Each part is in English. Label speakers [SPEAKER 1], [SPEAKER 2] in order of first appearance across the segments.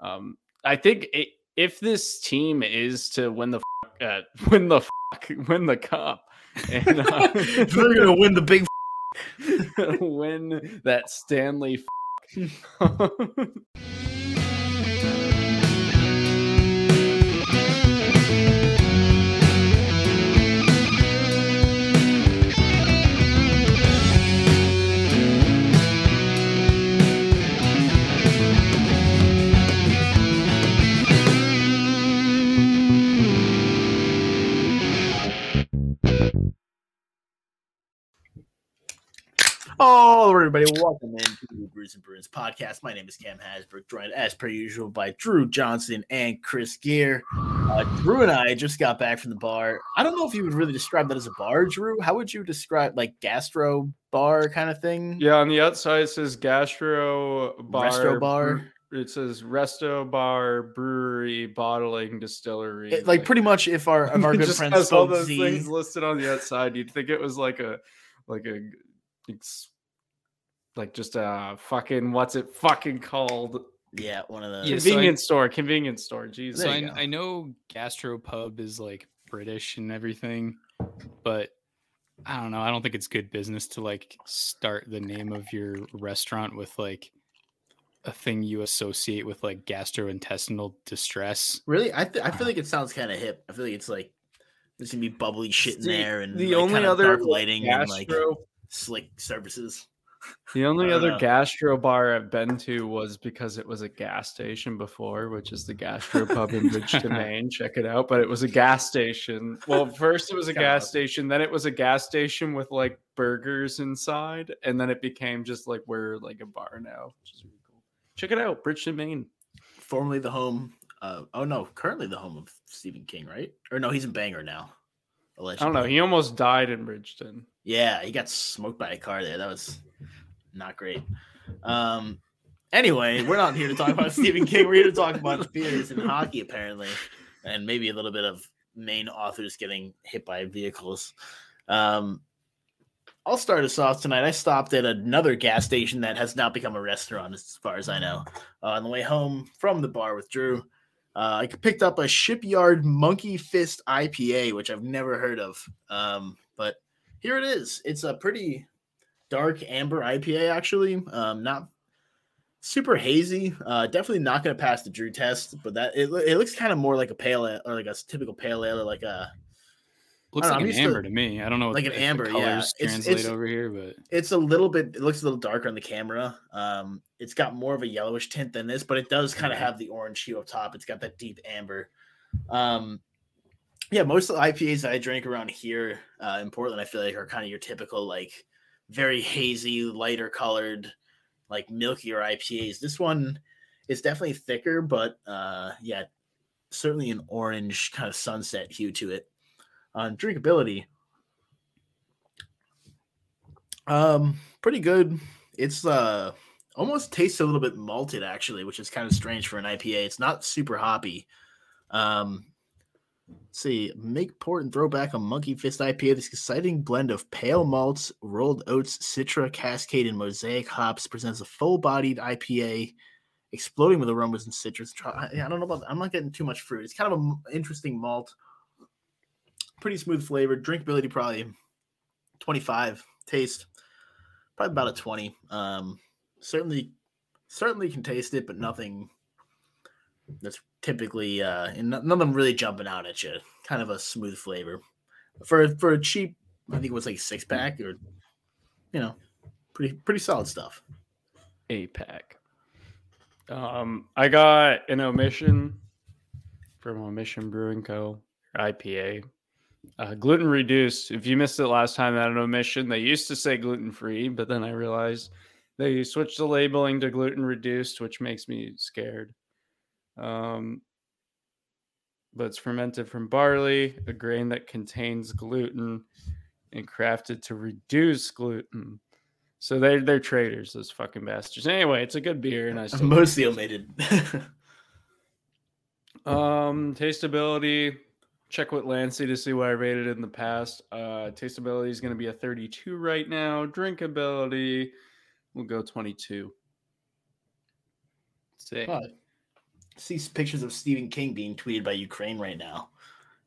[SPEAKER 1] Um, I think it, if this team is to win the f- uh, win the f- win the cup and uh,
[SPEAKER 2] They're gonna win the big.
[SPEAKER 1] win that Stanley.
[SPEAKER 2] Oh, everybody, welcome into the Brews and Bruins podcast. My name is Cam Hasbrook, joined as per usual by Drew Johnson and Chris Gear. Uh, Drew and I just got back from the bar. I don't know if you would really describe that as a bar, Drew. How would you describe like gastro bar kind of thing?
[SPEAKER 1] yeah, on the outside it says gastro bar.
[SPEAKER 2] Resto bar?
[SPEAKER 1] It says resto bar, brewery, bottling, distillery.
[SPEAKER 2] It- like pretty much if our if our good
[SPEAKER 1] friends all those
[SPEAKER 2] Z,
[SPEAKER 1] things listed on the outside. You'd think it was like a like a it's like just a fucking what's it fucking called?
[SPEAKER 2] yeah, one of the
[SPEAKER 3] Yeah, so I-
[SPEAKER 1] convenience store, convenience store. Jesus.
[SPEAKER 3] So I,
[SPEAKER 2] go.
[SPEAKER 3] I know gastropub is like British and everything, but I don't know. I don't think it's good business to like start the name of your restaurant with like a thing you associate with like gastrointestinal distress.
[SPEAKER 2] really. I th- I feel like it sounds kind of hip. I feel like it's like there's gonna be bubbly shit in
[SPEAKER 1] See,
[SPEAKER 2] there and
[SPEAKER 1] the
[SPEAKER 2] like,
[SPEAKER 1] only other
[SPEAKER 2] dark lighting and like
[SPEAKER 1] gastro
[SPEAKER 2] slick services.
[SPEAKER 1] The only other
[SPEAKER 2] know.
[SPEAKER 1] gastro bar I've been to was because it was a gas station before, which is the Gastro Pub in Bridgton, Maine. Check it out. But it was a gas station. Well, first it was a gas station, then it was a gas station with like burgers inside, and then it became just like we're like a bar now, which is really cool. Check it out, Bridgton, Maine.
[SPEAKER 2] formerly the home. Uh, oh no, currently the home of Stephen King, right? Or no, he's in Bangor now.
[SPEAKER 1] I don't know. He almost died in Bridgton.
[SPEAKER 2] Yeah, he got smoked by a car there. That was not great. Um. Anyway, we're not here to talk about Stephen King. We're here to talk about beers and hockey, apparently, and maybe a little bit of Maine authors getting hit by vehicles. Um. I'll start us off tonight. I stopped at another gas station that has now become a restaurant, as far as I know. Uh, on the way home from the bar with Drew, uh, I picked up a Shipyard Monkey Fist IPA, which I've never heard of. Um, but here it is. It's a pretty dark amber IPA, actually. Um, not super hazy. Uh, definitely not going to pass the Drew test, but that it, it looks kind of more like a pale ale, or like a typical pale ale, or like a
[SPEAKER 3] Looks
[SPEAKER 2] know,
[SPEAKER 3] like
[SPEAKER 2] I'm
[SPEAKER 3] an
[SPEAKER 2] used to-
[SPEAKER 3] amber to, me. I don't know what
[SPEAKER 2] like an
[SPEAKER 3] if the
[SPEAKER 2] amber, yeah.
[SPEAKER 3] colors
[SPEAKER 2] It's-
[SPEAKER 3] translate
[SPEAKER 2] it's-
[SPEAKER 3] over here, but
[SPEAKER 2] it's a little bit it looks a little darker on the camera um it's got more of a yellowish tint than this but it does kind of have the orange hue up top it's got that deep amber um yeah most of the ipas i drink around here uh in portland i feel like are kind of your typical like very hazy lighter colored like milkier ipas this one is definitely thicker but uh yeah certainly an orange kind of sunset hue to it on drinkability um, pretty good. It's uh almost tastes a little bit malted actually, which is kind of strange for an IPA. It's not super hoppy. Um, let's see, make port and throw back a monkey fist IPA. This exciting blend of pale malts, rolled oats, citra, cascade, and mosaic hops presents a full-bodied IPA, exploding with aromas and citrus. I don't know about. I'm not getting too much fruit. It's kind of an interesting malt. Pretty smooth flavor. Drinkability probably 25. Taste probably about a 20 um certainly certainly can taste it but nothing that's typically uh and no- none of them really jumping out at you kind of a smooth flavor for for a cheap i think it was like six pack or you know pretty pretty solid stuff
[SPEAKER 1] A pack. Um, I got an omission from Omission Brewing Co. IPA. Uh, gluten reduced. If you missed it last time at an omission, they used to say gluten free, but then I realized they switched the labeling to gluten reduced, which makes me scared. Um, but it's fermented from barley, a grain that contains gluten, and crafted to reduce gluten. So they're they're traitors, those fucking bastards. Anyway, it's a good beer, and I still
[SPEAKER 2] mostly omitted
[SPEAKER 1] um, tasteability. Check with Lancy to see what I rated in the past. Uh, tasteability is going to be a 32 right now. Drinkability, we'll go 22.
[SPEAKER 3] sick.
[SPEAKER 2] See pictures of Stephen King being tweeted by Ukraine right now,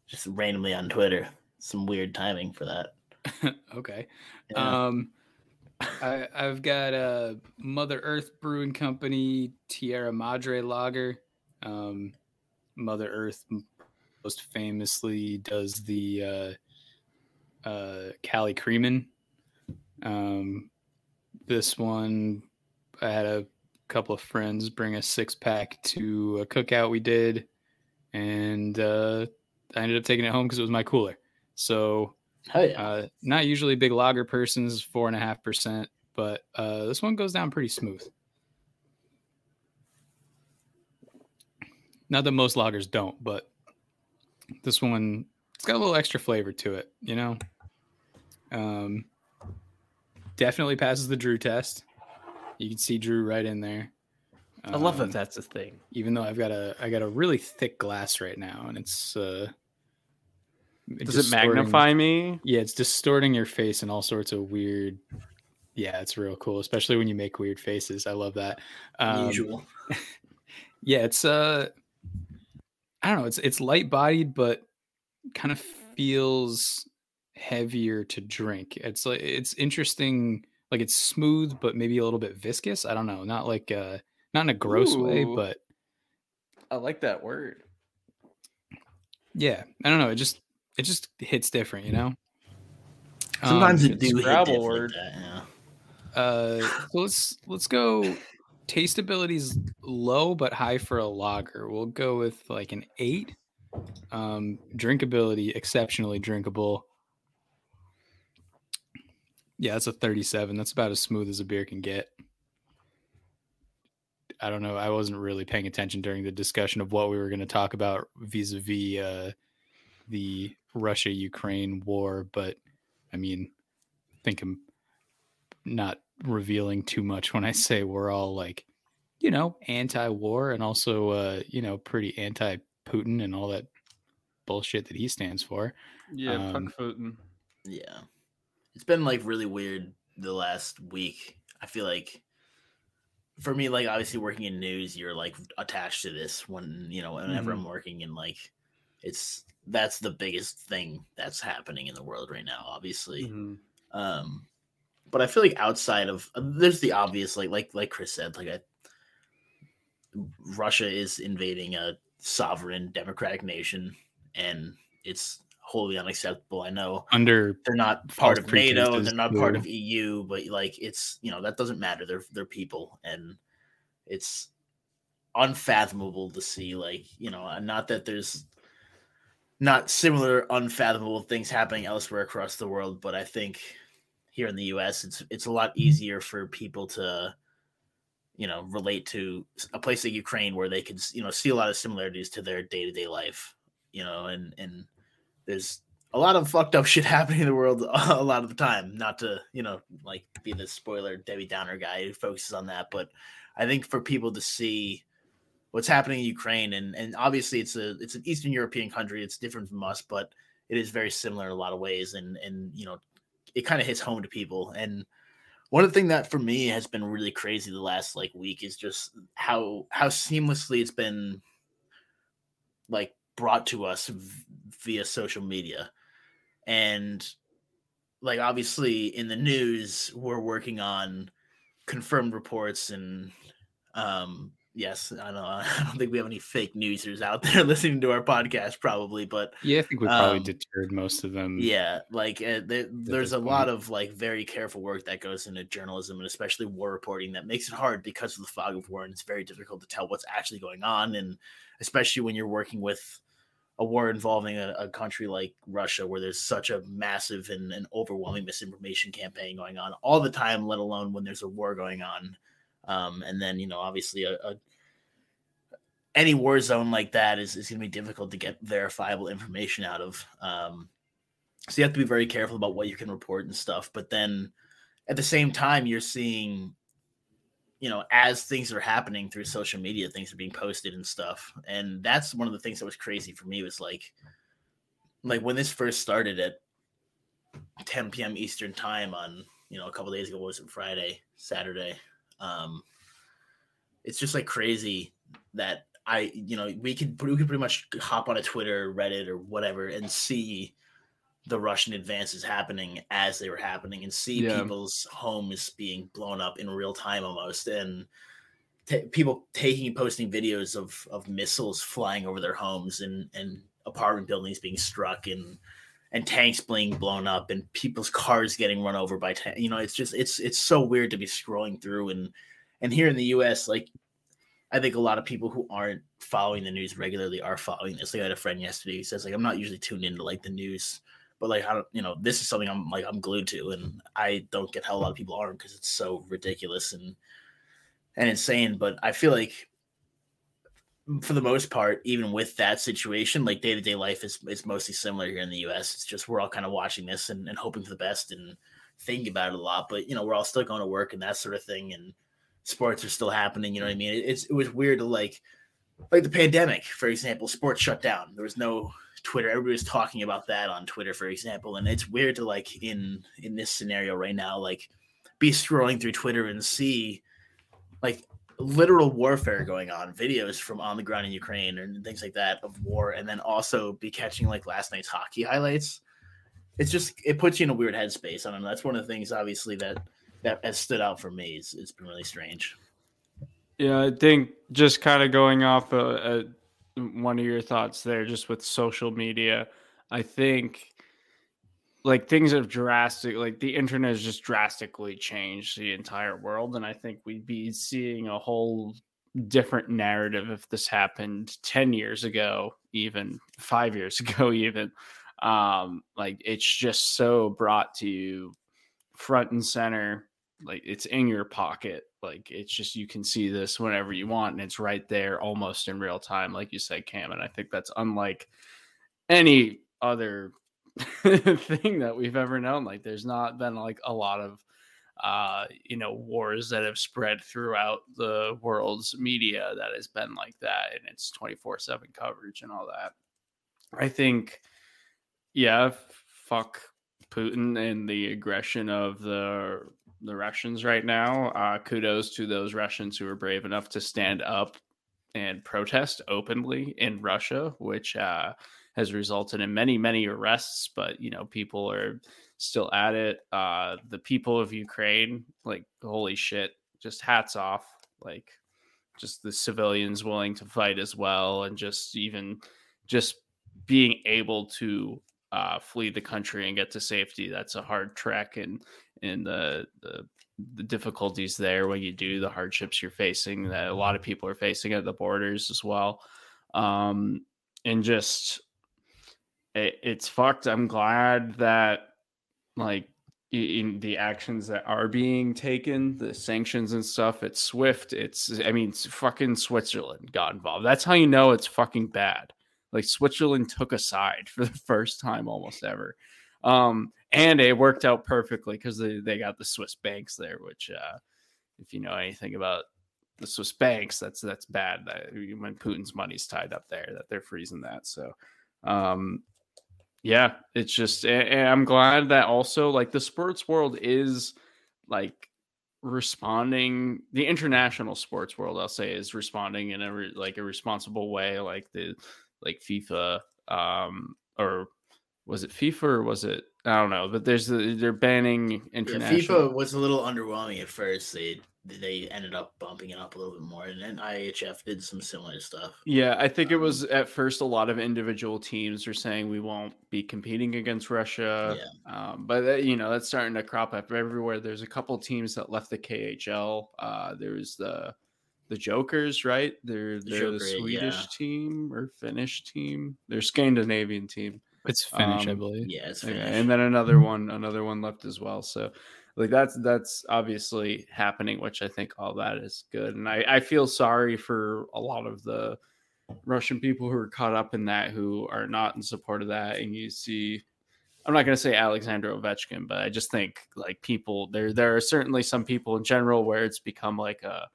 [SPEAKER 2] just randomly on Twitter. Some weird timing for that.
[SPEAKER 3] okay.
[SPEAKER 2] Yeah.
[SPEAKER 3] Um, I, I've got a Mother Earth Brewing Company Tierra Madre Lager. Um, Mother Earth most famously does the uh, uh, Cali Creamin. Um, this one, I had a couple of friends bring a six pack to a cookout we did, and uh, I ended up taking it home because it was my cooler. So
[SPEAKER 2] yeah.
[SPEAKER 3] uh, not usually big lager person's four and a half percent, but uh, this one goes down pretty smooth. Not that most lagers don't, but this one it's got a little extra flavor to it, you know. Um, definitely passes the Drew test. You can see Drew right in there.
[SPEAKER 1] I love
[SPEAKER 3] Um,
[SPEAKER 1] that that's a thing.
[SPEAKER 3] even though I've got a I got a really thick glass right now, and it's uh,
[SPEAKER 1] Does it magnify me?
[SPEAKER 3] yeah, it's distorting your face in all sorts of weird. Yeah, it's real cool, especially when you make weird faces. I love that. Um,
[SPEAKER 2] Usual.
[SPEAKER 3] Yeah, it's uh, I don't know. It's it's light bodied, but kind of feels heavier to drink. It's like it's interesting. Like it's smooth, but maybe a little bit viscous. I don't know. Not like uh, not in a gross way, but
[SPEAKER 1] I like that word.
[SPEAKER 3] yeah, I don't know. It just it just hits different, you know.
[SPEAKER 2] Sometimes
[SPEAKER 3] Um,
[SPEAKER 2] it
[SPEAKER 1] it's
[SPEAKER 2] do hit
[SPEAKER 1] Scrabble
[SPEAKER 2] different,
[SPEAKER 1] word.
[SPEAKER 2] that, yeah.
[SPEAKER 3] Uh, so let's let's go. Tasteability's low but high for a lager. We'll go with like an eight. Um, drinkability exceptionally drinkable. Yeah, that's a 37. That's about as smooth as a beer can get. I don't know. I wasn't really paying attention during the discussion of what we were going to talk about vis-a-vis uh, the Russia-Ukraine war, but I mean, I think I'm not revealing too much when I say we're all like, you know, anti-war and also, uh, you know, pretty anti-Putin and all that bullshit that he stands for.
[SPEAKER 1] Yeah,
[SPEAKER 3] Um,
[SPEAKER 1] Putin.
[SPEAKER 2] Yeah. It's been like really weird the last week. I feel like for me, like obviously working in news, you're like attached to this when you know, whenever
[SPEAKER 3] Mhm.
[SPEAKER 2] I'm working in like it's that's the biggest thing that's happening in the world right now, obviously.
[SPEAKER 1] Mhm.
[SPEAKER 2] Um but I feel like outside of uh, there's the obvious like like like Chris said, like I, Russia is invading a sovereign democratic nation and it's wholly unacceptable. I know
[SPEAKER 3] Under
[SPEAKER 2] they're not part of NATO, they're not part of EU, but like it's you know that doesn't matter. They're they're people, and it's unfathomable to see like you know not that there's not similar unfathomable things happening elsewhere across the world, but I think here in the U.S. it's it's a lot mm-hmm. easier for people to you know relate to a place like Ukraine where they could you know see a lot of similarities to their day to day life, you know, and and there's a lot of fucked up shit happening in the world a lot of the time. Not to, you know, like be the spoiler Debbie Downer guy who focuses on that, but I think for people to see what's happening in Ukraine and and obviously it's a it's an Eastern European country, it's different from us, but it is very similar in a lot of ways and and you know, it kind of hits home to people and one of the thing that for me has been really crazy the last like week is just how how seamlessly it's been like brought to us v- via social media and like obviously in the news we're working on confirmed reports and um yes i don't i don't think we have any fake newsers out there listening to our podcast probably but
[SPEAKER 3] yeah, I think we probably
[SPEAKER 2] Um,
[SPEAKER 3] deterred most of them.
[SPEAKER 2] yeah like uh, there, there's a lot of like very careful work that goes into journalism and especially war reporting that makes it hard because of the fog of war and it's very difficult to tell what's actually going on and especially when you're working with a war involving a, a country like russia where there's such a massive and, and overwhelming misinformation campaign going on all the time let alone when there's a war going on um, and then you know obviously a, a any war zone like that is, is going to be difficult to get verifiable information out of um, so you have to be very careful about what you can report and stuff. But then at the same time, you're seeing, you know, as things are happening through social media, things are being posted and stuff. And that's one of the things that was crazy for me was like, like when this first started at 10 p.m. Eastern time on, you know, a couple days ago, was it Friday, Saturday? Um, it's just like crazy that I, you know, we could we could pretty much hop on a Twitter, Reddit, or whatever, and see the Russian advances happening as they were happening, and see
[SPEAKER 1] Yeah.
[SPEAKER 2] people's homes being blown up in real time almost, and t- people taking and posting videos of of missiles flying over their homes and and apartment buildings being struck and and tanks being blown up and people's cars getting run over by tanks. You know, it's just it's it's so weird to be scrolling through and and here in the U.S. like I think a lot of people who aren't following the news regularly are following this. Like I had a friend yesterday who says like I'm not usually tuned into like the news, but like I don't you know this is something I'm like I'm glued to and I don't get how a lot of people aren't because it's so ridiculous and and insane. But I feel like for the most part, even with that situation, like day to day life is is mostly similar here in the U.S. It's just we're all kind of watching this and, and hoping for the best and thinking about it a lot. But you know, we're all still going to work and that sort of thing, and sports are still happening. You know what I mean? It, it's it was weird to like like the pandemic, for example. Sports shut down. There was no Twitter. Everybody was talking about that on Twitter, for example. And it's weird to like in in this scenario right now, like be scrolling through Twitter and see like literal warfare going on, videos from on the ground in Ukraine and things like that of war, and then also be catching like last night's hockey highlights. It's just it puts you in a weird headspace. I don't know. That's one of the things obviously that that has stood out for me. It's, it's been really strange.
[SPEAKER 1] Yeah, I think just kind of going off uh, uh, one of your thoughts there, just with social media, I think like things have drastic, like the internet has just drastically changed the entire world, and I think we'd be seeing a whole different narrative if this happened 10 years ago even five years ago even. Um like it's just so brought to you front and center like it's in your pocket like it's just you can see this whenever you want and it's right there almost in real time like you said cam and i think that's unlike any other thing that we've ever known. Like there's not been like a lot of uh you know wars that have spread throughout the world's media that has been like that and it's 24 7 coverage and all that. I think yeah fuck putin and the aggression of the the russians right now. Uh kudos to those russians who are brave enough to stand up and protest openly in russia which uh has resulted in many many arrests but you know people are still at it. Uh the people of ukraine like holy shit just hats off. Like just the civilians willing to fight as well and just even just being able to uh flee the country and get to safety that's a hard trek and and the the the difficulties there when you do the hardships you're facing that a lot of people are facing at the borders as well um and just it, it's fucked. I'm glad that like in the actions that are being taken, the sanctions and stuff, it's swift. It's I mean, it's fucking Switzerland got involved. That's how you know it's fucking bad. Like Switzerland took a side for the first time almost ever. Um, and it worked out perfectly because they, they got the Swiss banks there, which uh if you know anything about the Swiss banks, that's that's bad. That when Putin's money's tied up there, that they're freezing that. So um yeah it's just and i'm glad that also like the sports world is like responding the international sports world i'll say is responding in a re, like a responsible way like the like fifa um or was it fifa or was it i don't know but there's the, they're banning international
[SPEAKER 2] Yeah, FIFA was a little underwhelming at first. They they ended up bumping it up a little bit more, and then IHF did some similar stuff.
[SPEAKER 1] Yeah, I think it
[SPEAKER 2] Um,
[SPEAKER 1] was at first a lot of individual teams are saying we won't be competing against Russia. Um, but that, you know that's starting to crop up everywhere. There's a couple teams that left the KHL. Uh, there's the the Jokers, right? They're
[SPEAKER 2] The
[SPEAKER 1] they're the
[SPEAKER 2] Joker,
[SPEAKER 1] Swedish
[SPEAKER 2] yeah.
[SPEAKER 1] team or Finnish team. They're Scandinavian team.
[SPEAKER 3] It's Finnish, I
[SPEAKER 1] Um,
[SPEAKER 3] believe.
[SPEAKER 2] Yeah, it's
[SPEAKER 1] Yeah,
[SPEAKER 2] finished.
[SPEAKER 1] and then another one, another one left as well. So, like that's that's obviously happening, which I think all that is good. And I I feel sorry for a lot of the Russian people who are caught up in that who are not in support of that. And you see, I'm not going to say Alexander Ovechkin, but I just think like people there there are certainly some people in general where it's become like a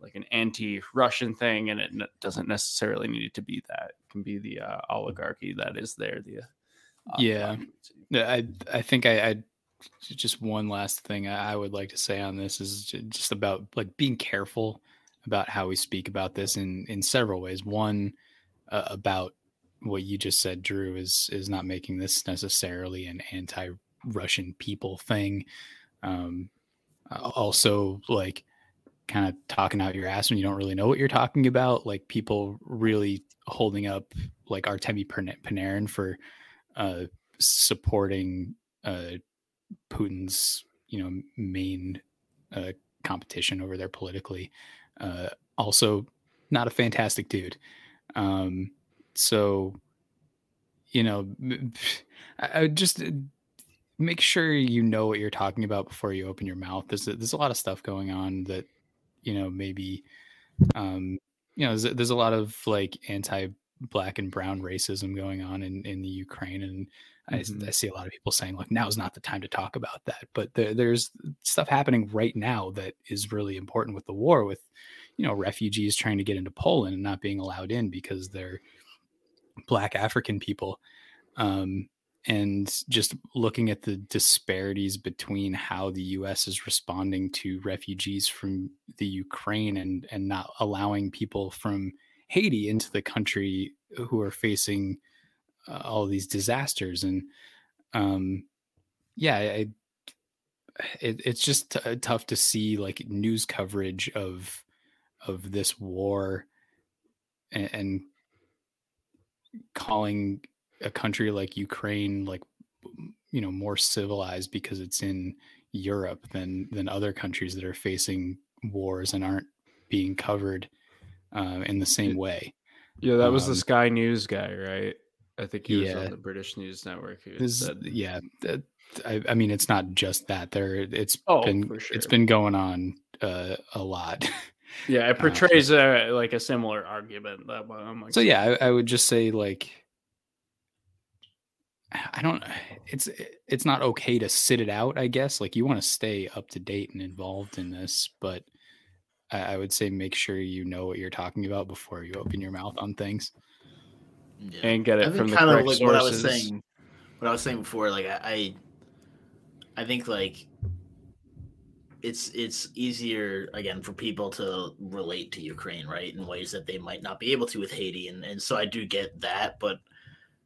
[SPEAKER 1] like an anti-Russian thing, and it n- doesn't necessarily need to be that. It can be the uh, oligarchy that is there. The uh,
[SPEAKER 3] Yeah. I I think I, I just one last thing I I would like to say on this is just about like being careful about how we speak about this in in several ways. One uh, about what you just said, Drew, is is not making this necessarily an anti-Russian people thing. Um, also, like kind of talking out your ass when you don't really know what you're talking about. Like people really holding up like Artemi Panarin for uh, supporting uh, Putin's you know main uh, competition over there politically. Uh, also, not a fantastic dude. Um, so, you know, I, I just uh, make sure you know what you're talking about before you open your mouth. There's there's a lot of stuff going on that you know maybe um, you know there's, there's a lot of like anti black and brown racism going on in, in the Ukraine. And mm-hmm. I, I, see a lot of people saying like, now's not the time to talk about that. But there, there's stuff happening right now that is really important with the war with, you know, refugees trying to get into Poland and not being allowed in because they're black African people. Um, and just looking at the disparities between how the US is responding to refugees from the Ukraine and and not allowing people from Haiti into the country who are facing uh, all these disasters. And um, yeah, I, it, it's just t- tough to see like news coverage of of this war and, and calling a country like Ukraine like you know more civilized because it's in Europe than than other countries that are facing wars and aren't being covered uh, in the same way.
[SPEAKER 1] Yeah, that was um, the Sky News guy, right? I think he was on the British News Network.
[SPEAKER 3] This, yeah, I, I, mean, it's not just that. There, it's oh, been sure. it's been going on uh, a lot.
[SPEAKER 1] Yeah, it uh, portrays a, like a similar argument. That
[SPEAKER 3] I'm like, so yeah, I, I would just say like I don't it's it's not okay to sit it out, I guess. Like you want to stay up to date and involved in this, but I, would say make sure you know what you're talking about before you open your mouth on things.
[SPEAKER 1] Yeah. And get it from the kind of like sources.
[SPEAKER 2] what I was saying. What I was saying before, like I, I think like it's it's easier again for people to relate to Ukraine, right, in ways that they might not be able to with Haiti, and and so I do get that. But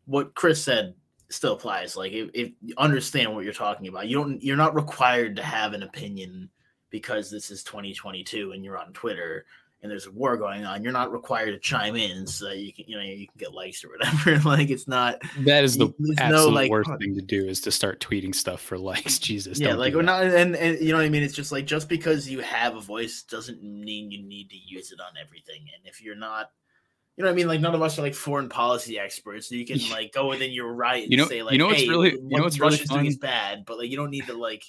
[SPEAKER 2] what Chris said still applies. Like if, if you understand what you're talking about, you don't you're not required to have an opinion because this is 2022 and you're on Twitter and there's a war going on, you're not required to chime in so that you can, you know, you can get likes or whatever. like it's not.
[SPEAKER 3] That is the absolute no, like, worst thing to do is to start tweeting stuff for likes. Jesus.
[SPEAKER 2] Yeah, like we're not, and, and you know what I mean. It's just like just because you have a voice doesn't mean you need to use it on everything. And if you're not, you know what I mean? Like none of us are like foreign policy experts. So you can like go within your right and
[SPEAKER 3] you know,
[SPEAKER 2] say like,
[SPEAKER 3] you know what's
[SPEAKER 2] hey,
[SPEAKER 3] really, you know what's really fun?
[SPEAKER 2] is bad, but like you don't need to like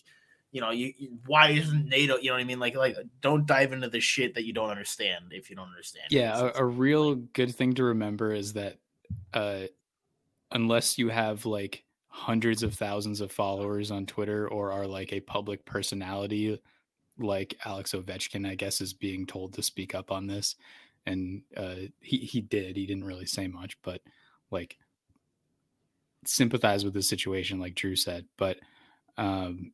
[SPEAKER 2] you know, you, you, why isn't NATO? You know what I mean? Like, like don't dive into the shit that you don't understand if you don't understand.
[SPEAKER 3] Yeah, a, a, real good thing to remember is that uh, unless you have like hundreds of thousands of followers on Twitter or are like a public personality, like Alex Ovechkin, I guess is being told to speak up on this, and uh, he he did. He didn't really say much, but like sympathize with the situation, like Drew said, but. Um,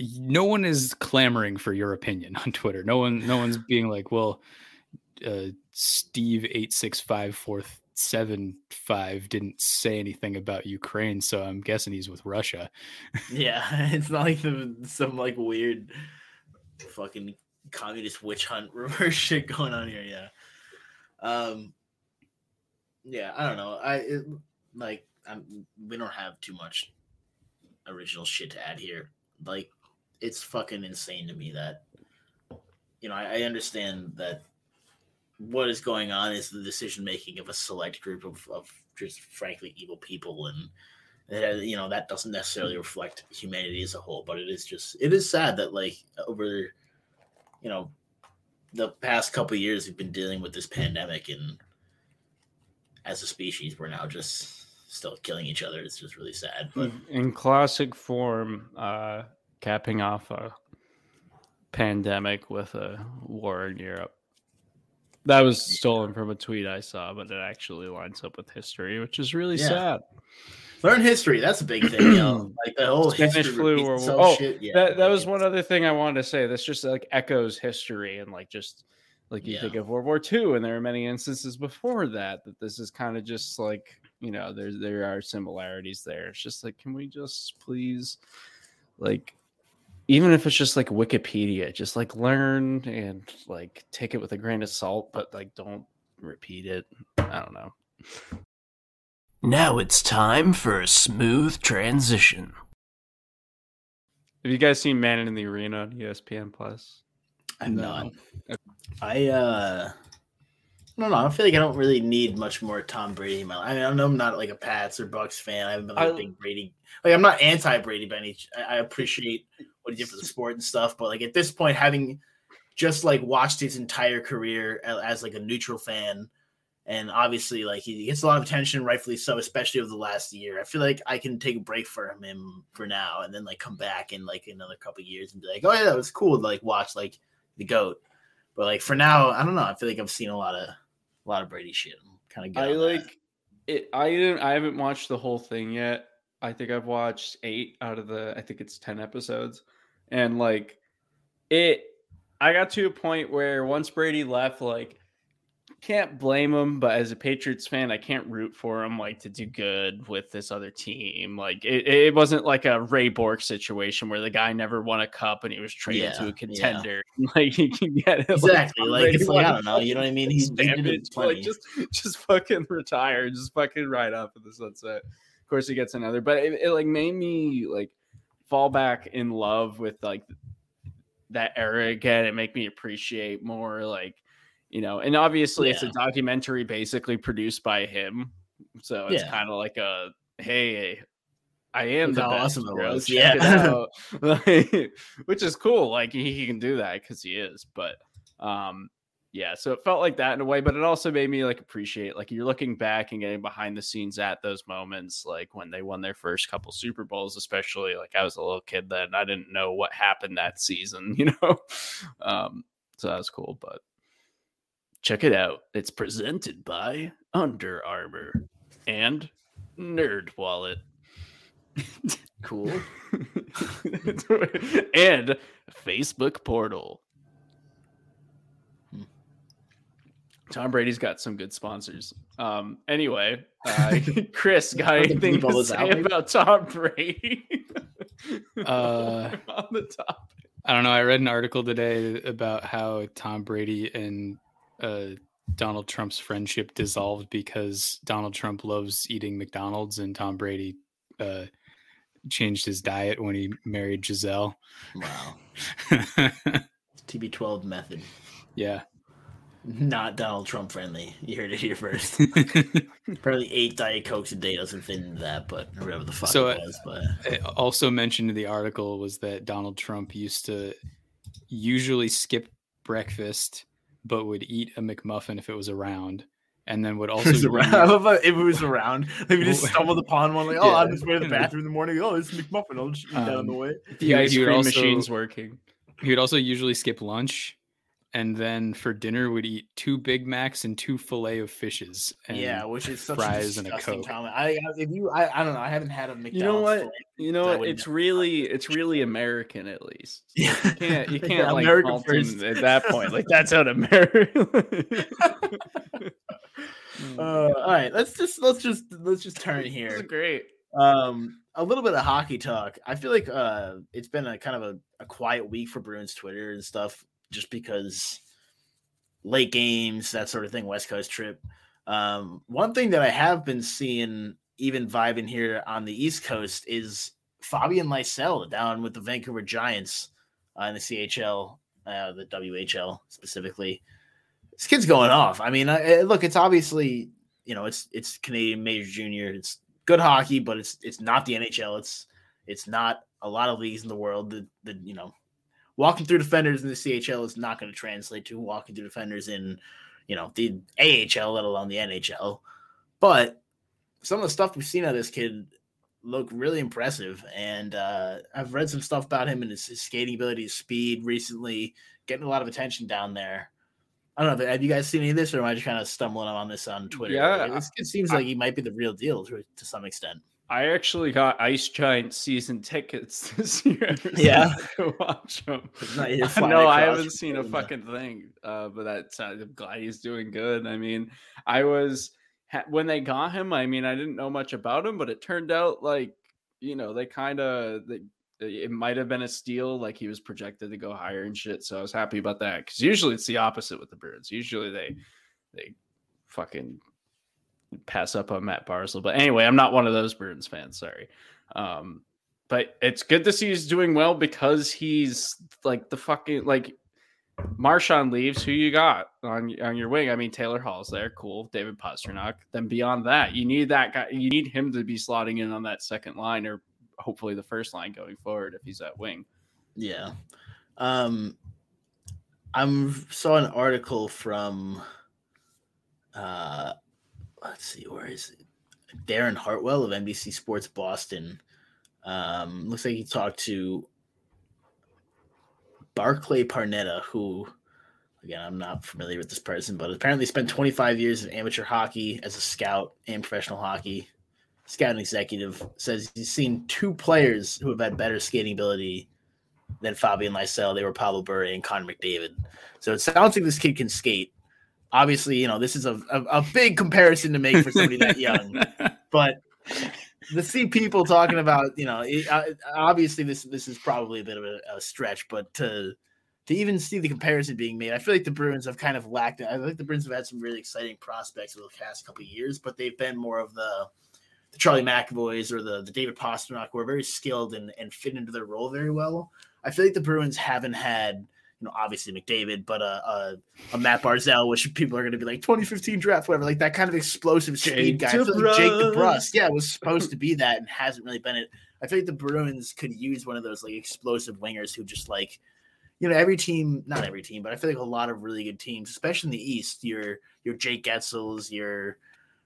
[SPEAKER 3] no one is clamoring for your opinion on Twitter. No one, no one's being like, well, uh, Steve eight six five four seven five didn't say anything about Ukraine, so I'm guessing he's with Russia.
[SPEAKER 2] yeah, it's not like the, some like weird fucking communist witch hunt reverse shit going on here. Yeah, um, yeah, I don't know. I it, like I'm, we don't have too much original shit to add here. Like, it's fucking insane to me that, you know, I, I understand that what is going on is the decision making of a select group of, of just frankly evil people and that you know that doesn't necessarily reflect humanity as a whole but it is just it is sad that like over you know the past couple years we've been dealing with this pandemic and as a species we're now just still killing each other. It's just really sad. But
[SPEAKER 1] in classic form, uh, capping off a pandemic with a war in Europe. That was stolen from a tweet I saw, but it actually lines up with history, which is really yeah. sad.
[SPEAKER 2] Learn history. That's a big thing, yo. Like the whole
[SPEAKER 1] Spanish
[SPEAKER 2] history
[SPEAKER 1] flu or oh,
[SPEAKER 2] shit. Yeah,
[SPEAKER 1] that that was one other thing I wanted to say. This just like echoes history and like just like you
[SPEAKER 2] Yeah.
[SPEAKER 1] think of World War II, and there are many instances before that that this is kind of just like you know there's there are similarities there. It's just like can we just please like even if it's just like Wikipedia, just like learn and like take it with a grain of salt, but like don't repeat it. I don't know.
[SPEAKER 4] Now it's time for a smooth transition.
[SPEAKER 1] Have you guys seen Man in the Arena on ESPN Plus?
[SPEAKER 2] I'm
[SPEAKER 3] No.
[SPEAKER 2] not. I uh I don't know. I feel like I don't really need much more Tom Brady in my life. I mean, I know I'm not like a Pats or Bucks fan. I haven't been like a
[SPEAKER 1] I-
[SPEAKER 2] big Brady. Like I'm not anti Brady by any. I I appreciate what he did for the sport and stuff, but like at this point, having just like watched his entire career a- as like a neutral fan, and obviously like he gets a lot of attention, rightfully so, especially over the last year. I feel like I can take a break from him for now, and then like come back in like another couple years and be like, oh yeah, that was cool to like watch like the goat. But like for now, I don't know. I feel like I've seen a lot of a lot of Brady shit. I'm kind of
[SPEAKER 1] I like it. I didn't. I haven't watched the whole thing yet. I think I've watched eight out of the. I think it's ten episodes, and like it. I got to a point where once Brady left, like can't blame him, but as a Patriots fan, I can't root for him like to do good with this other team. Like it, it wasn't like a Ray Bourque situation where the guy never won a cup and he was traded
[SPEAKER 2] Yeah,
[SPEAKER 1] to a contender. Like you can get it.
[SPEAKER 2] exactly
[SPEAKER 1] Tom
[SPEAKER 2] like it's like I don't know. You know what I mean? He's he did it
[SPEAKER 1] damage.
[SPEAKER 2] plenty.
[SPEAKER 1] Like just just fucking retire, just fucking ride off at the sunset. Of course, he gets another, but it, it like made me like fall back in love with like that era again and make me appreciate more like you know. And obviously, it's a documentary basically produced by him, so it's
[SPEAKER 2] Yeah.
[SPEAKER 1] kind of like a hey. I am
[SPEAKER 2] Look
[SPEAKER 1] the best,
[SPEAKER 2] awesome it
[SPEAKER 1] bro.
[SPEAKER 2] was.
[SPEAKER 1] It
[SPEAKER 2] Yeah.
[SPEAKER 1] out. Which is cool. Like he, he can do that because he is. But um, yeah, so it felt like that in a way, but it also made me like appreciate like you're looking back and getting behind the scenes at those moments, like when they won their first couple Super Bowls, especially like I was a little kid then. I didn't know what happened that season, you know. Um, so that was cool, but check it out. It's presented by Under Armour and Nerd Wallet.
[SPEAKER 2] cool.
[SPEAKER 1] and Facebook portal.
[SPEAKER 2] Hmm.
[SPEAKER 1] Tom Brady's got some good sponsors. Um, anyway, uh, Chris, got anything to say
[SPEAKER 2] out,
[SPEAKER 1] about Tom Brady?
[SPEAKER 3] Uh,
[SPEAKER 1] on the topic.
[SPEAKER 3] I don't know. I read an article today about how Tom Brady and uh, Donald Trump's friendship dissolved because Donald Trump loves eating McDonald's and Tom Brady uh, changed his diet when he married Gisele.
[SPEAKER 2] Wow. TB12 method.
[SPEAKER 3] yeah.
[SPEAKER 2] Not Donald Trump friendly. You heard it here first. Probably eight Diet Cokes a day doesn't fit into that, but whatever the fuck
[SPEAKER 3] So,
[SPEAKER 2] it
[SPEAKER 3] uh,
[SPEAKER 2] was. But
[SPEAKER 3] It also mentioned in the article was that Donald Trump used to usually skip breakfast, but would eat a McMuffin if it was around, and then would also
[SPEAKER 2] it around. I love if it was around, like we just
[SPEAKER 3] Well,
[SPEAKER 2] stumbled upon one, like, oh,
[SPEAKER 3] yeah.
[SPEAKER 2] I'm just going to the bathroom in the morning. Oh, it's McMuffin. I'll just eat that on the
[SPEAKER 3] Um,
[SPEAKER 2] way.
[SPEAKER 1] The ice cream
[SPEAKER 3] also-
[SPEAKER 1] machine's working.
[SPEAKER 3] He would also usually skip lunch, and then for dinner would eat two Big Macs and two fillet of fishes. And
[SPEAKER 2] yeah, which is such
[SPEAKER 3] fries
[SPEAKER 2] a
[SPEAKER 3] and a
[SPEAKER 2] disgusting
[SPEAKER 3] Coke.
[SPEAKER 2] comment. I if you, I, I don't know. I haven't had a McDonald's.
[SPEAKER 1] You know what? You know what? It's
[SPEAKER 2] never
[SPEAKER 1] really, it's really American at least.
[SPEAKER 2] Yeah,
[SPEAKER 1] You can't, you can't like
[SPEAKER 2] America
[SPEAKER 1] him at that point. Like that's out America.
[SPEAKER 2] Uh, all right, let's just let's just let's just turn
[SPEAKER 1] This is
[SPEAKER 2] here.
[SPEAKER 1] great.
[SPEAKER 2] Um, a little bit of hockey talk. I feel like uh, it's been a kind of a, a quiet week for Bruins Twitter and stuff, just because late games, that sort of thing, West Coast trip. Um, one thing that I have been seeing, even vibing here on the East Coast, is Fabian Lysell down with the Vancouver Giants uh, in the CHL, uh, the WHL specifically. This kid's going off. I mean, I, I- look, it's obviously you know it's it's Canadian Major Junior. It's good hockey, but it's it's not the NHL. It's it's not a lot of leagues in the world. that that you know, walking through defenders in the CHL is not going to translate to walking through defenders in you know the AHL, let alone the NHL. But some of the stuff we've seen out of this kid look really impressive, and uh, I've read some stuff about him and his, his skating ability, his speed recently, getting a lot of attention down there. I don't know. Have you guys seen any of this, or am I just kind of stumbling on this on Twitter?
[SPEAKER 1] Yeah,
[SPEAKER 2] this kid seems
[SPEAKER 1] I-
[SPEAKER 2] like he might be the real deal to, to some extent.
[SPEAKER 1] I actually got Ice Giant season tickets this year. so
[SPEAKER 2] Yeah.
[SPEAKER 1] I watch them.
[SPEAKER 2] Not you flying
[SPEAKER 1] no, I haven't seen a fucking thing. Uh, but that's I'm glad he's doing good. I mean, I was ha- when they got him. I mean, I didn't know much about him, but it turned out like you know they kind of. It might have been a steal, like he was projected to go higher and shit. So I was happy about that because usually it's the opposite with the birds. Usually they they fucking pass up on Matt Barzal. But anyway, I'm not one of those Bruins fans. Sorry. Um, but it's good to see he's doing well because he's like the fucking like Marchand leaves. Who you got on on your wing? I mean, Taylor Hall's there, cool. David Pastrnak. Then beyond that, you need that guy. You need him to be slotting in on that second line or hopefully the first line going forward if he's at wing.
[SPEAKER 2] Yeah. Um I'm saw an article from uh let's see, where is it? Darren Hartwell of NBC Sports Boston. Um looks like he talked to Barclay Parneta, who again I'm not familiar with this person, but apparently spent 25 years of amateur hockey as a scout and professional hockey. Scouting executive says he's seen two players who have had better skating ability than Fabian Lysell. They were Pavel Bure and Connor McDavid. So it sounds like this kid can skate. Obviously, you know, this is a, a, a big comparison to make for somebody that young, but to see people talking about, you know, it, uh, obviously this this is probably a bit of a, a stretch, but to to even see the comparison being made, I feel like the Bruins have kind of lacked. I think the Bruins have had some really exciting prospects over the past couple of years, but they've been more of the the Charlie McAvoys or the, the David Pastrnak who are very skilled and, and fit into their role very well. I feel like the Bruins haven't had, you know, obviously McDavid, but a, a, a Matt Barzal, which people are going to be like 2015 draft, whatever, like that kind of explosive speed
[SPEAKER 1] Jake
[SPEAKER 2] guy. Like Jake. DeBrus, yeah, was supposed to be that and hasn't really been it. I feel like the Bruins could use one of those like explosive wingers who just like, you know, every team, not every team, but I feel like a lot of really good teams, especially in the East, your your Jake Guentzels, your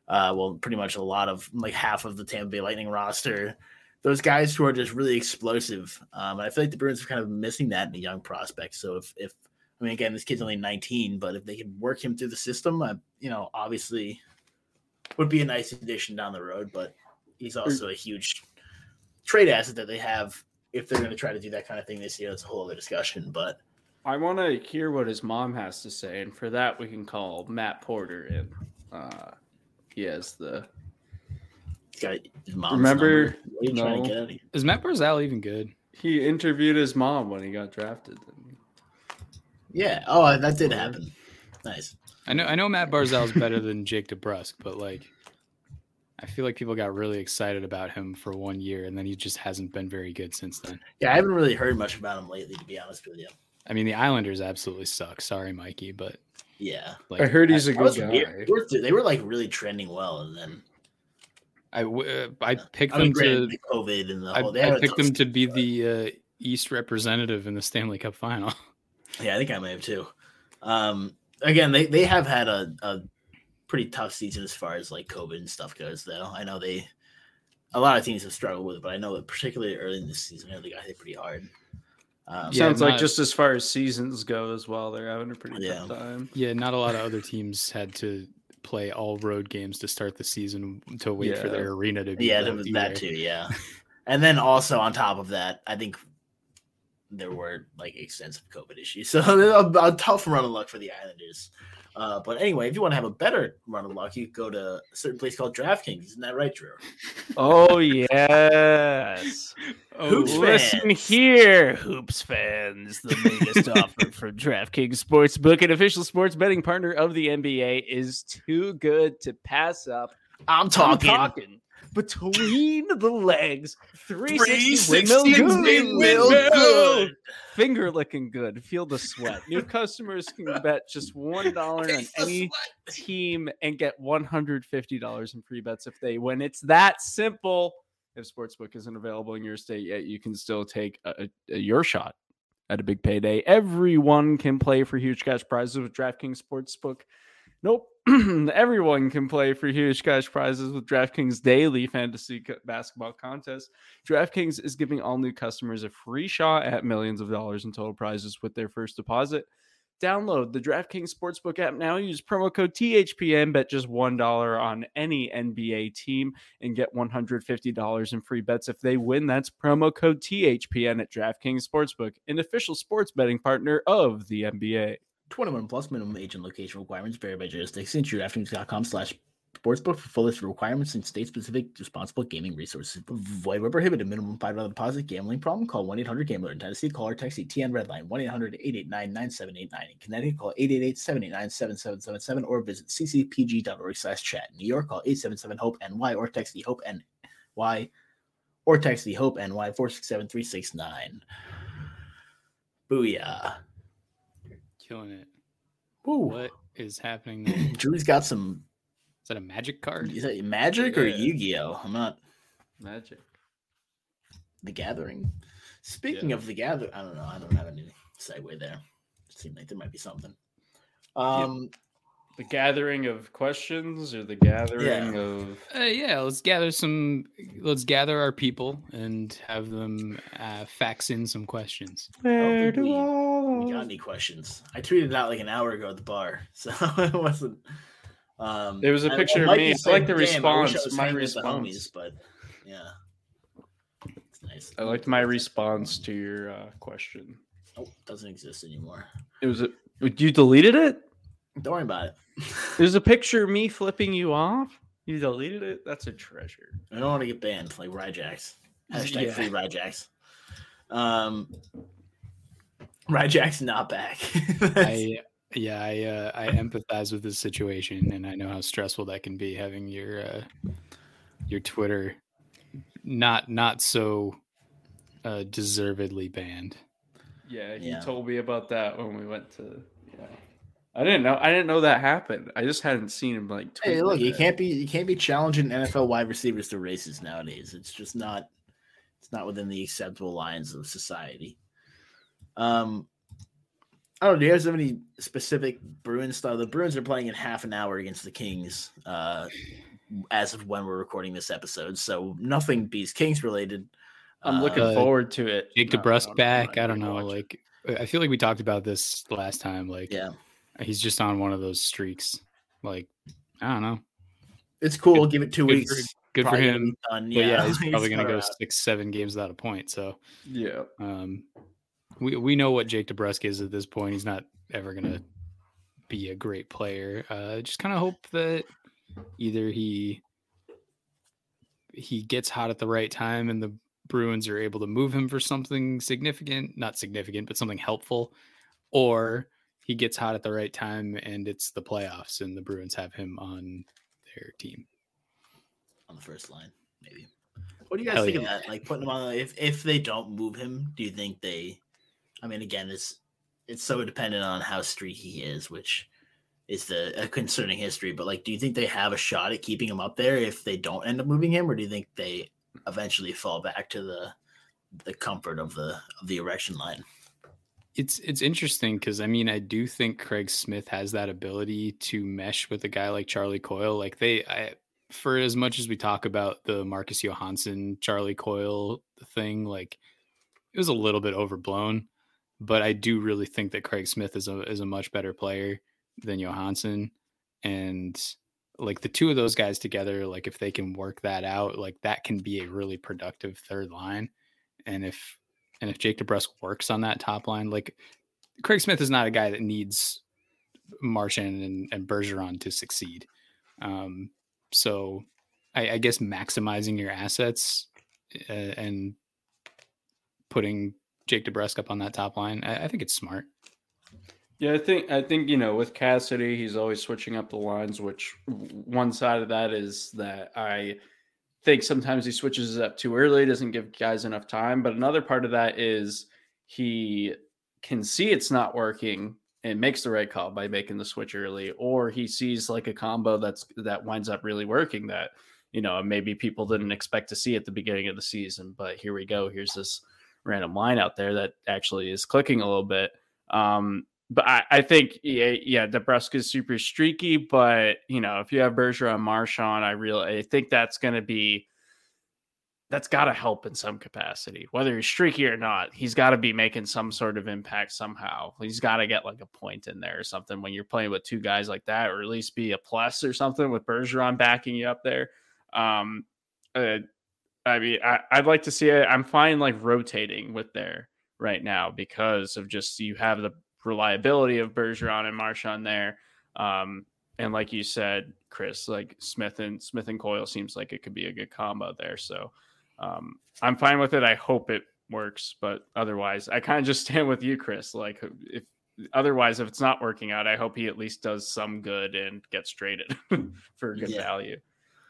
[SPEAKER 2] uh, well, pretty much a lot of like half of the Tampa Bay Lightning roster. Those guys who are just really explosive. Um, I feel like the Bruins are kind of missing that in a young prospect. So if, if I mean, again, this kid's only 19, but if they can work him through the system, uh, you know, obviously would be a nice addition down the road. But he's also a huge trade asset that they have if they're going to try to do that kind of thing this year. It's a whole other discussion. But
[SPEAKER 1] I want to hear what his mom has to say, and for that we can call Matt Porter in. Uh, he has the
[SPEAKER 2] he's got his mom's
[SPEAKER 1] Remember-
[SPEAKER 2] number. What are you trying
[SPEAKER 1] no.
[SPEAKER 2] to get out of here?
[SPEAKER 3] Is Matt Barzal even good?
[SPEAKER 1] he interviewed his mom when he got drafted.
[SPEAKER 2] Yeah. Oh, that did happen. Nice.
[SPEAKER 3] I know I know Matt Barzal's better than Jake DeBrusk, but like I feel like people got really excited about him for one year and then he just hasn't been very good since then.
[SPEAKER 2] Yeah, I haven't really heard much about him lately, to be honest with you.
[SPEAKER 3] I mean the Islanders absolutely suck. Sorry, Mikey, but
[SPEAKER 2] Yeah.
[SPEAKER 3] like
[SPEAKER 1] I heard he's a good guy.
[SPEAKER 2] They were, they were like really trending well, and then
[SPEAKER 3] I w- uh, I picked
[SPEAKER 2] I mean,
[SPEAKER 3] them
[SPEAKER 2] granted,
[SPEAKER 3] to
[SPEAKER 2] the COVID and the
[SPEAKER 3] I,
[SPEAKER 2] whole. They
[SPEAKER 3] I picked them to be
[SPEAKER 2] season,
[SPEAKER 3] the uh, East representative in the Stanley Cup final.
[SPEAKER 2] Yeah, I think I may have too. Um, again, they they have had a, a pretty tough season as far as like COVID and stuff goes. Though I know they a lot of teams have struggled with it, but I know that particularly early in the season, I know they got hit pretty hard. Um,
[SPEAKER 3] Yeah,
[SPEAKER 1] Sounds like just as far as seasons go as well, they're having a pretty
[SPEAKER 2] Yeah.
[SPEAKER 1] tough time.
[SPEAKER 3] Yeah, not a lot of other teams had to play all road games to start the season to wait for their arena to be
[SPEAKER 2] yeah, was that too. Yeah, and then also on top of that, I think there were like extensive COVID issues, so a, a tough run of luck for the Islanders. Uh, but anyway, if you want to have a better run of luck, you go to a certain place called DraftKings. Isn't that right, Drew?
[SPEAKER 1] Oh yes.
[SPEAKER 2] Hoops
[SPEAKER 1] Listen
[SPEAKER 2] fans.
[SPEAKER 1] here, hoops fans. The latest offer from DraftKings Sportsbook, an official sports betting partner of the NBA, is too good to pass up.
[SPEAKER 2] I'm
[SPEAKER 1] I'm
[SPEAKER 2] talking.
[SPEAKER 1] Between the legs, 360
[SPEAKER 2] 360
[SPEAKER 1] windmill
[SPEAKER 2] windmill
[SPEAKER 1] good.
[SPEAKER 2] good.
[SPEAKER 1] Finger looking good. Feel the sweat. New customers can bet just one dollar on any
[SPEAKER 2] sweat.
[SPEAKER 1] team and get $150 in free bets if they win. It's that simple. If Sportsbook isn't available in your state yet, you can still take a, a- your shot at a big payday. Everyone can play for huge cash prizes with DraftKings Sportsbook. Nope. Everyone can play for huge cash prizes with DraftKings daily fantasy basketball contest. DraftKings is giving all new customers a free shot at millions of dollars in total prizes with their first deposit. Download the DraftKings Sportsbook app now. Use promo code THPN. Bet just $1 on any NBA team and get $150 in free bets if they win. That's promo code THPN at DraftKings Sportsbook, an official sports betting partner of the NBA.
[SPEAKER 2] 21 plus minimum age and location requirements vary by jurisdiction. DraftKings.com slash sportsbook for full list of requirements and state specific responsible gaming resources. Void where prohibited. Minimum $5 deposit. Gambling problem? Call 1 800 Gambler. In Tennessee, call or text TN Redline 1 800 889 9789. In Connecticut, call 888 789 7777 or visit ccpg.org slash chat. New York, call 877 HOPE NY or text the HOPE NY or text the HOPE NY 467 369. Booyah.
[SPEAKER 3] Killing it.
[SPEAKER 2] Ooh.
[SPEAKER 3] What is happening there?
[SPEAKER 2] Drew's got some
[SPEAKER 3] Is that a magic card?
[SPEAKER 2] Is that Magic or
[SPEAKER 1] Yeah.
[SPEAKER 2] Yu Gi Oh? I'm not
[SPEAKER 1] Magic.
[SPEAKER 2] the Gathering. Speaking
[SPEAKER 1] Yeah.
[SPEAKER 2] of the Gathering, I don't know. I don't have any segue there. It seemed like there might be something. Um,
[SPEAKER 1] The gathering of questions or the gathering of.
[SPEAKER 3] Uh, yeah, let's gather some. Let's gather our people and have them uh, fax in some questions.
[SPEAKER 2] Where do we any questions? I tweeted it out like an hour ago at the bar, so it wasn't. Um,
[SPEAKER 1] There was a picture
[SPEAKER 2] and
[SPEAKER 1] of
[SPEAKER 2] Mikey
[SPEAKER 1] me. I like the
[SPEAKER 2] "Damn, I I
[SPEAKER 1] response.
[SPEAKER 2] was
[SPEAKER 1] My response.
[SPEAKER 2] homies," but yeah, it's nice.
[SPEAKER 1] I liked my response to your uh, question.
[SPEAKER 2] Oh, doesn't exist anymore.
[SPEAKER 1] It was a. You deleted it?
[SPEAKER 2] Don't worry about it.
[SPEAKER 1] There's a picture of me flipping you off. You deleted it. That's a treasure.
[SPEAKER 2] I don't want to get banned like Ryjax. Hashtag
[SPEAKER 1] Yeah.
[SPEAKER 2] free Ryjax. Um, Ryjack's not back.
[SPEAKER 3] I yeah, I uh, I empathize with this situation, and I know how stressful that can be having your uh, your Twitter not not so uh, deservedly banned.
[SPEAKER 1] Yeah, he
[SPEAKER 2] Yeah.
[SPEAKER 1] told me about that when we went to. Yeah, I didn't know. I didn't know that happened. I just hadn't seen him like.
[SPEAKER 2] hey, look, you
[SPEAKER 1] that.
[SPEAKER 2] can't be you can't be challenging NFL wide receivers to races nowadays. It's just not it's not within the acceptable lines of society. Um, I don't know. Do you guys have any specific Bruins style? The Bruins are playing in half an hour against the Kings. Uh, as of when we're recording this episode, so nothing beats Kings related.
[SPEAKER 1] I'm looking
[SPEAKER 3] Uh,
[SPEAKER 1] forward to it.
[SPEAKER 3] Jake
[SPEAKER 1] No,
[SPEAKER 3] DeBrusk
[SPEAKER 1] I'm- I'm
[SPEAKER 3] back.
[SPEAKER 1] not
[SPEAKER 3] I don't know.
[SPEAKER 1] watch it.
[SPEAKER 3] Like I feel like we talked about this last time. Like
[SPEAKER 2] Yeah,
[SPEAKER 3] he's just on one of those streaks. Like I don't know.
[SPEAKER 2] it's cool. Give it two
[SPEAKER 3] Good
[SPEAKER 2] weeks.
[SPEAKER 3] for, good for
[SPEAKER 2] probably gonna
[SPEAKER 3] him.
[SPEAKER 2] be done.
[SPEAKER 3] But yeah, he's probably gonna go
[SPEAKER 2] around.
[SPEAKER 3] six, seven games without a point. So
[SPEAKER 1] yeah,
[SPEAKER 3] um, we we know what Jake DeBrusk is at this point. He's not ever gonna be a great player. Uh, just kind of hope that either he he gets hot at the right time and the Bruins are able to move him for something significant, not significant, but something helpful, or he gets hot at the right time and it's the playoffs and the Bruins have him on their team.
[SPEAKER 2] on the first line, maybe. What do you guys
[SPEAKER 3] Hell
[SPEAKER 2] think of that? Like putting him on if if they don't move him, do you think they I mean again it's it's so dependent on how streaky he is, which is the a concerning history, but like do you think they have a shot at keeping him up there if they don't end up moving him, or do you think they eventually fall back to the the comfort of the of the perfection line?
[SPEAKER 3] It's it's interesting because I mean I do think Craig Smith has that ability to mesh with a guy like Charlie Coyle. Like they, I, for as much as we talk about the Marcus Johansson Charlie Coyle thing, like it was a little bit overblown, but I do really think that Craig Smith is a is a much better player than Johansson, and like the two of those guys together, like if they can work that out, like that can be a really productive third line, and if and if Jake DeBrusk works on that top line, like Craig Smith is not a guy that needs Marchand and, and Bergeron to succeed. Um, so I, I guess maximizing your assets uh, and putting Jake DeBrusk up on that top line, I, I think it's smart.
[SPEAKER 1] yeah. I think I think you know with Cassidy, he's always switching up the lines. Which one side of that is that I think sometimes he switches it up too early, doesn't give guys enough time. But another part of that is he can see it's not working and makes the right call by making the switch early, or he sees like a combo that's that winds up really working that you know maybe people didn't expect to see at the beginning of the season. But here we go. Here's this random line out there that actually is clicking a little bit. Um, but I, I think yeah, yeah, DeBrusk is super streaky, but you know, if you have Bergeron Marchand, I really I think that's going to be that's got to help in some capacity, whether he's streaky or not. He's got to be making some sort of impact somehow. He's got to get like a point in there or something when you're playing with two guys like that, or at least be a plus or something with Bergeron backing you up there. Um, uh, I mean, I, would like to see it. I'm fine like rotating with there right now because of just you have the reliability of Bergeron and Marchand there. Um, and like you said, Chris, like Smith and Smith and Coyle seems like it could be a good combo there. So um, I'm fine with it. I hope it works, but otherwise, I kind of just stand with you, Chris. Like if otherwise, if it's not working out, I hope he at least does some good and gets traded for good yeah. value.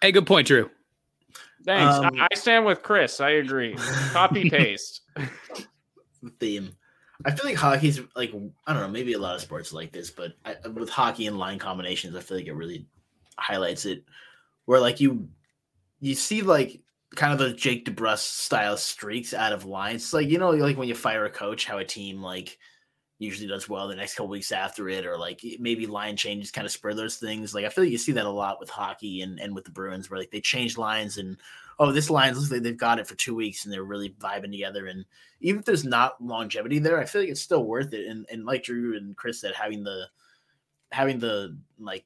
[SPEAKER 3] Hey, good point, Drew.
[SPEAKER 1] Thanks. Um, I, stand with Chris. I agree. Copy paste.
[SPEAKER 2] theme. I feel like hockey's like I don't know, maybe a lot of sports like this, but I, with hockey and line combinations, I feel like it really highlights it. Where like you you see like kind of those Jake DeBrusk style streaks out of lines. It's like you know, like when you fire a coach, how a team like usually does well the next couple weeks after it, or like maybe line changes kind of spur those things. Like I feel like you see that a lot with hockey and, and with the Bruins, where like they change lines and oh, this line looks like they've got it for two weeks and they're really vibing together. And even if there's not longevity there, I feel like it's still worth it. And and like Drew and Chris said, having the having the like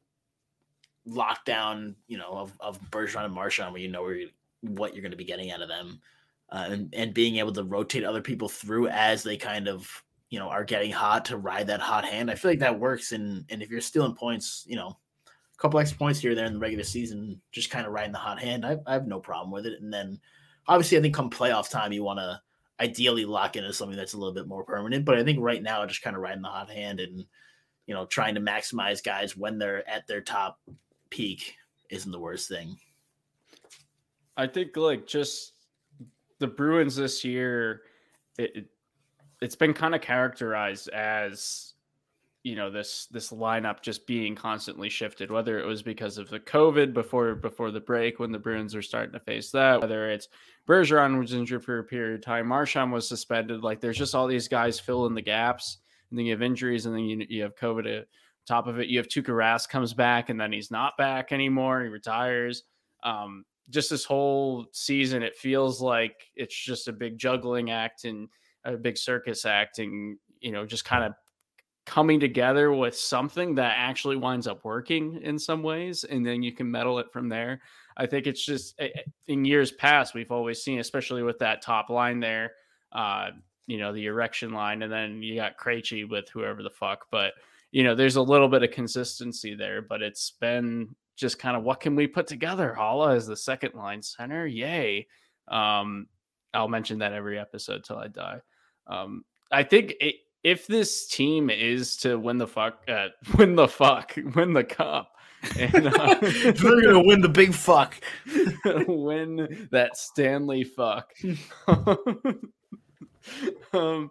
[SPEAKER 2] lockdown, you know, of, of Bergeron and Marchand, where you know where you, what you're going to be getting out of them, uh, and and being able to rotate other people through as they kind of you know are getting hot to ride that hot hand. I feel like that works. And and if you're stealing points, you know, a couple extra points here there in the regular season, just kind of riding the hot hand, I, I have no problem with it. And then obviously, I think come playoff time, you want to ideally lock into something that's a little bit more permanent. But I think right now, just kind of riding the hot hand and you know trying to maximize guys when they're at their top peak isn't the worst thing.
[SPEAKER 1] I think like just the Bruins this year, it, it it's been kind of characterized as you know this this lineup just being constantly shifted whether it was because of the covid before before the break when the bruins are starting to face that whether it's bergeron was injured for a period of time marchand was suspended like there's just all these guys filling the gaps and then you have injuries and then you, you have covid at top of it you have Tuukka Rask comes back and then he's not back anymore he retires. Um, just this whole season it feels like it's just a big juggling act and a big circus acting, you know, just kind of coming together with something that actually winds up working in some ways and then you can meddle it from there. I think it's just eh, eh, in years past we've always seen especially with that top line there uh you know the perfection line and then you got Krejci with whoever the fuck but you know there's a little bit of consistency there but it's been just kind of what can we put together? Haula is the second line center yay. Um I'll mention that every episode till I die um, I think it, if this team is to win the fuck, uh, win the fuck, win the cup, and uh,
[SPEAKER 2] they're gonna win the big fuck,
[SPEAKER 1] win that Stanley fuck. um,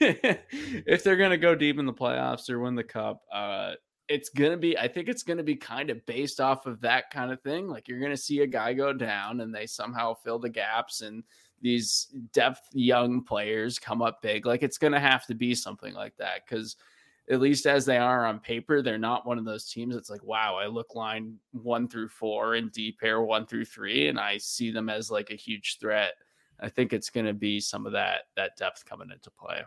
[SPEAKER 1] if they're gonna go deep in the playoffs or win the cup, uh, it's gonna be. I think it's gonna be kind of based off of that kind of thing. Like you're gonna see a guy go down, and they somehow fill the gaps and these depth young players come up big. Like it's going to have to be something like that because at least as they are on paper, they're not one of those teams that's like, wow, I look line one through four and D pair one through three, and I see them as like a huge threat. I think it's going to be some of that that depth coming into play.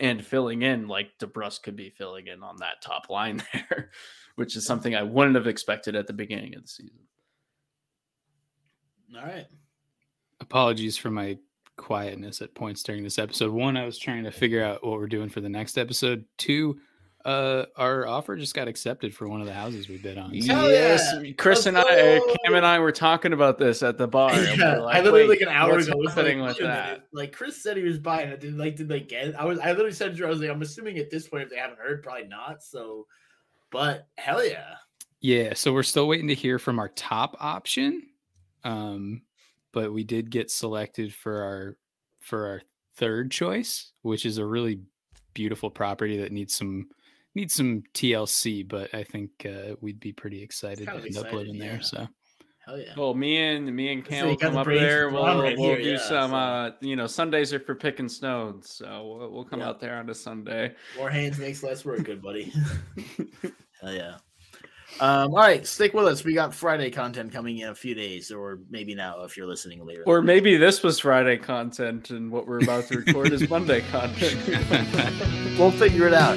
[SPEAKER 1] And filling in like DeBrusk could be filling in on that top line there, which is something I wouldn't have expected at the beginning of the season.
[SPEAKER 2] All right
[SPEAKER 3] apologies for my quietness at points during this episode. One, I was trying to figure out what we're doing for the next episode. Two, uh, our offer just got accepted for one of the houses we bid on.
[SPEAKER 1] So. Yes, Chris Let's and I, uh, Cam and I were talking about this at the bar.
[SPEAKER 2] Yeah, like, I literally like an hour ago was like, with that. Like Chris said, he was buying it. Did like did they get it? I was I literally said to her, I was like, I'm assuming at this point, if they haven't heard, probably not. So, but hell yeah,
[SPEAKER 3] yeah. So we're still waiting to hear from our top option. Um, but we did get selected for our for our third choice, which is a really beautiful property that needs some needs some TLC, but I think uh, we'd be pretty excited to end excited, up living yeah. there. So.
[SPEAKER 2] Hell yeah.
[SPEAKER 1] Well, me and me and Cam will come the up there. We'll, right we'll here, do yeah, some. So. Uh, you know, Sundays are for picking stones, so we'll, we'll come yeah. out there on a Sunday.
[SPEAKER 2] More hands makes less work, good buddy. Hell yeah. Um, all right, stick with us. We got Friday content coming in a few days, or maybe now if you're listening later.
[SPEAKER 1] Or maybe this was Friday content and what we're about to record is Monday content.
[SPEAKER 2] we'll figure it out.